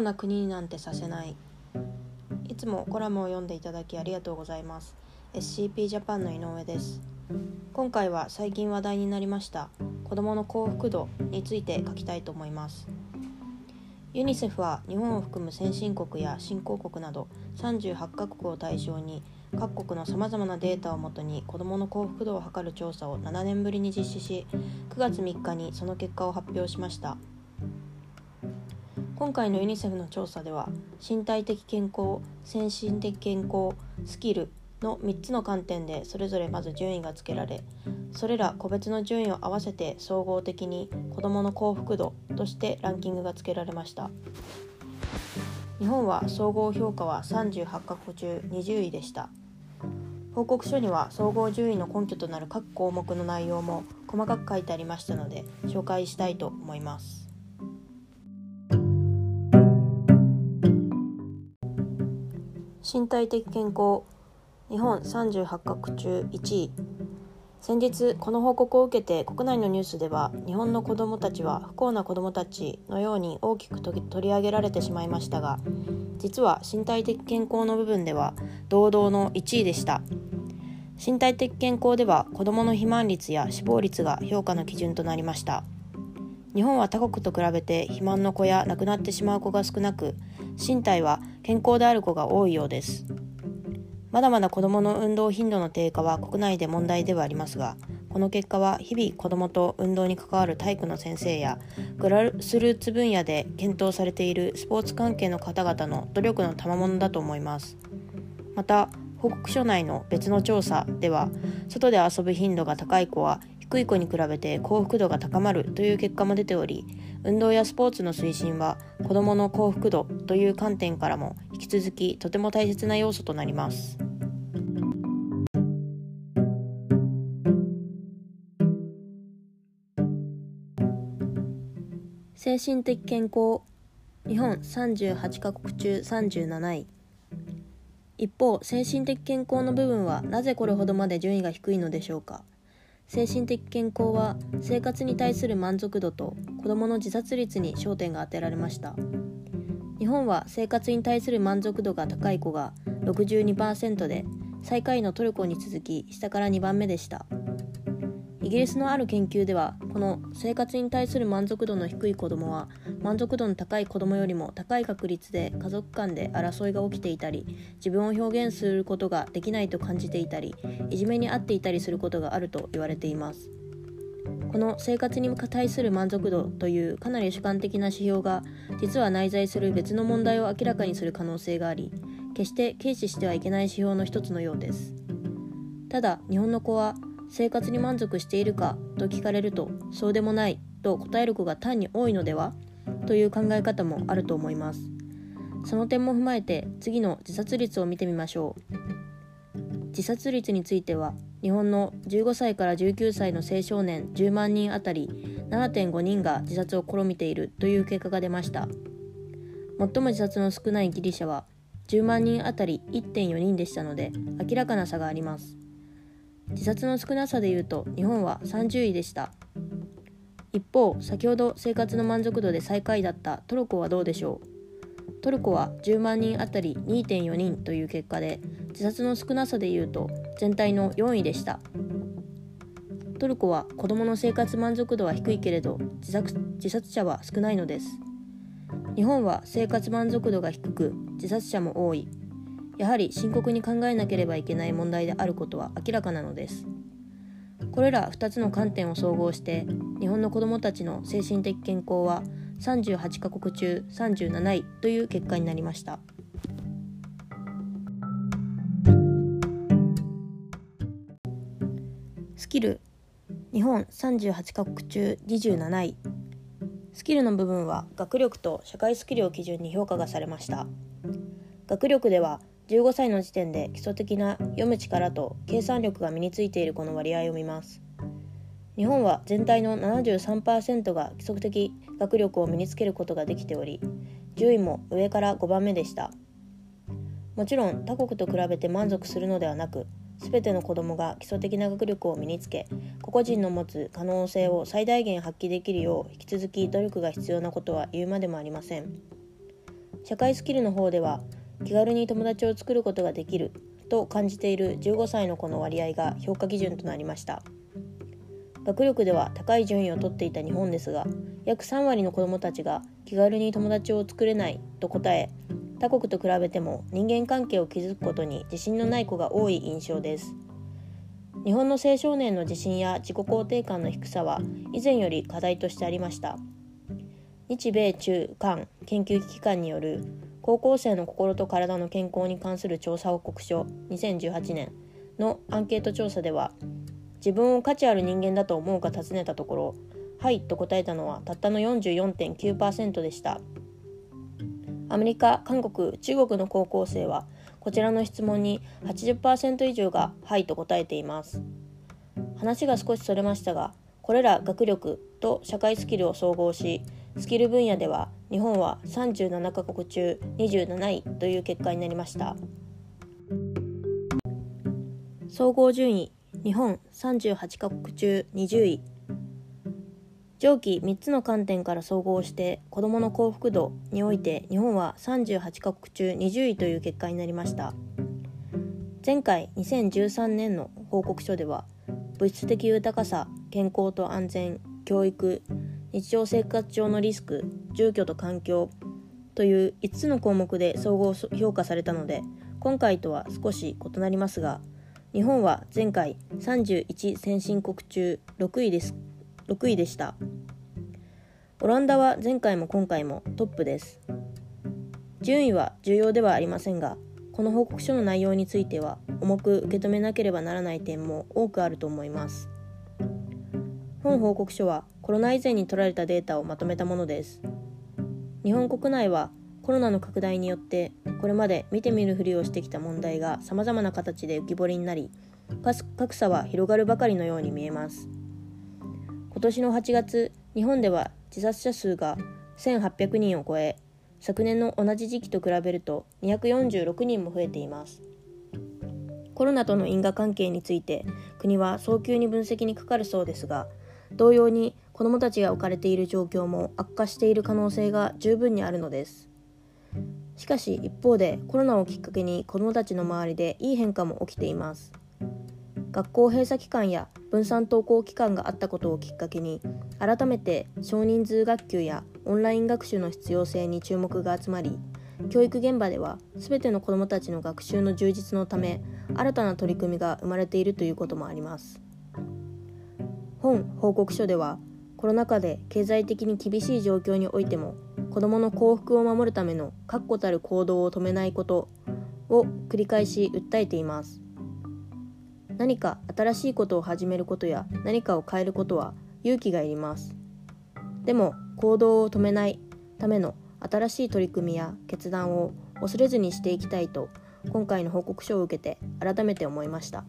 うな国になんてさせない。いつもコラムを読んでいただきありがとうございます。SCP ジャパンの井上です。今回は最近話題になりました子どもの幸福度について書きたいと思います。ユニセフは日本を含む先進国や新興国など38カ国を対象に各国のさまざまなデータをもとに子どもの幸福度を測る調査を7年ぶりに実施し9月3日にその結果を発表しました。今回のユニセフの調査では身体的健康先進的健康スキルの3つの観点でそれぞれまず順位がつけられそれら個別の順位を合わせて総合的に子どもの幸福度としてランキングがつけられました。日本は総合評価は38カ国中20位でした。報告書には総合順位の根拠となる各項目の内容も細かく書いてありましたので紹介したいと思います。身体的健康。日本38カ国中1位。先日この報告を受けて国内のニュースでは日本の子どもたちは不幸な子どもたちのように大きく取り上げられてしまいましたが実は身体的健康の部分では堂々の1位でした。身体的健康では子どもの肥満率や死亡率が評価の基準となりました日本は他国と比べて肥満の子や亡くなってしまう子が少なく身体は健康である子が多いようです。まだまだ子どもの運動頻度の低下は国内で問題ではありますがこの結果は日々子どもと運動に関わる体育の先生やグラスルーツ分野で検討されているスポーツ関係の方々の努力の賜物だと思います。また報告書内の別の調査では外で遊ぶ頻度が高い子は低い子に比べて幸福度が高まるという結果も出ており運動やスポーツの推進は子どもの幸福度という観点からも引き続きとても大切な要素となります。精神的健康日本38カ国中37位一方精神的健康の部分はなぜこれほどまで順位が低いのでしょうか精神的健康は生活に対する満足度と子どもの自殺率に焦点が当てられました。日本は生活に対する満足度が高い子が62%で最下位のトルコに続き下から2番目でした。イギリスのある研究ではこの生活に対する満足度の低い子どもは満足度の高い子どもよりも高い確率で家族間で争いが起きていたり自分を表現することができないと感じていたりいじめに遭っていたりすることがあると言われています。この生活に対する満足度というかなり主観的な指標が実は内在する別の問題を明らかにする可能性があり決して軽視してはいけない指標の一つのようです。ただ日本の子は生活に満足しているかと聞かれるとそうでもないと答える子が単に多いのでは？という考え方もあると思います。その点も踏まえて次の自殺率を見てみましょう。自殺率については日本の15歳から19歳の青少年10万人あたり7.5人が自殺を試みているという結果が出ました。最も自殺の少ないギリシャは10万人あたり1.4人でしたので明らかな差があります。自殺の少なさでいうと日本は30位でした。一方先ほど生活の満足度で最下位だったトルコはどうでしょう？トルコは10万人あたり2.4人という結果で自殺の少なさでいうと全体の4位でした。トルコは子どもの生活満足度は低いけれど自殺自殺者は少ないのです。日本は生活満足度が低く自殺者も多い。やはり深刻に考えなければいけない問題であることは明らかなのです。これら2つの観点を総合して日本の子どもたちの精神的健康は38カ国中37位という結果になりました。スキル。日本38カ国中27位。スキルの部分は学力と社会スキルを基準に評価がされました。学力では15歳の時点で基礎的な読む力と計算力が身についている子の割合を見ます。日本は全体の73%が基礎的学力を身につけることができており10位も上から5番目でした。もちろん他国と比べて満足するのではなく全ての子どもが基礎的な学力を身につけ個々人の持つ可能性を最大限発揮できるよう引き続き努力が必要なことは言うまでもありません。社会スキルの方では気軽に友達を作ることができると感じている15歳の子の割合が評価基準となりました。学力では高い順位を取っていた日本ですが約3割の子どもたちが気軽に友達を作れないと答え他国と比べても人間関係を築くことに自信のない子が多い印象です。日本の青少年の自信や自己肯定感の低さは以前より課題としてありました。日米中韓研究機関による高校生の心と体の健康に関する調査報告書2018年のアンケート調査では自分を価値ある人間だと思うか尋ねたところ「はい」と答えたのはたったの44.9%でした。アメリカ韓国中国の高校生はこちらの質問に80%以上が「はい」と答えています。話が少しそれましたがこれら学力と社会スキルを総合しスキル分野では日本は37カ国中27位という結果になりました。総合順位日本38カ国中20位。上記3つの観点から総合して子どもの幸福度において日本は38カ国中20位という結果になりました。前回2013年の報告書では物質的豊かさ健康と安全教育日常生活上のリスク住居と環境という5つの項目で総合評価されたので今回とは少し異なりますが日本は前回31先進国中6位です6位でした。オランダは前回も今回もトップです。順位は重要ではありませんがこの報告書の内容については重く受け止めなければならない点も多くあると思います。本報告書はコロナ以前に取られたデータをまとめたものです。日本国内はコロナの拡大によってこれまで見てみるふりをしてきた問題がさまざまな形で浮き彫りになり格差は広がるばかりのように見えます。今年の8月日本では自殺者数が1800人を超え昨年の同じ時期と比べると246人も増えています。コロナとの因果関係について国は早急に分析にかかるそうですが同様に子どもたちが置かれている状況も悪化している可能性が十分にあるのです。しかし一方でコロナをきっかけに子どもたちの周りでいい変化も起きています。学校閉鎖期間や分散登校期間があったことをきっかけに改めて少人数学級やオンライン学習の必要性に注目が集まり教育現場では全ての子どもたちの学習の充実のため新たな取り組みが生まれているということもあります。本報告書ではコロナ禍で経済的に厳しい状況においても子どもの幸福を守るための確固たる行動を止めないことを繰り返し訴えています何か新しいことを始めることや何かを変えることは勇気がいりますでも行動を止めないための新しい取り組みや決断を恐れずにしていきたいと今回の報告書を受けて改めて思いました。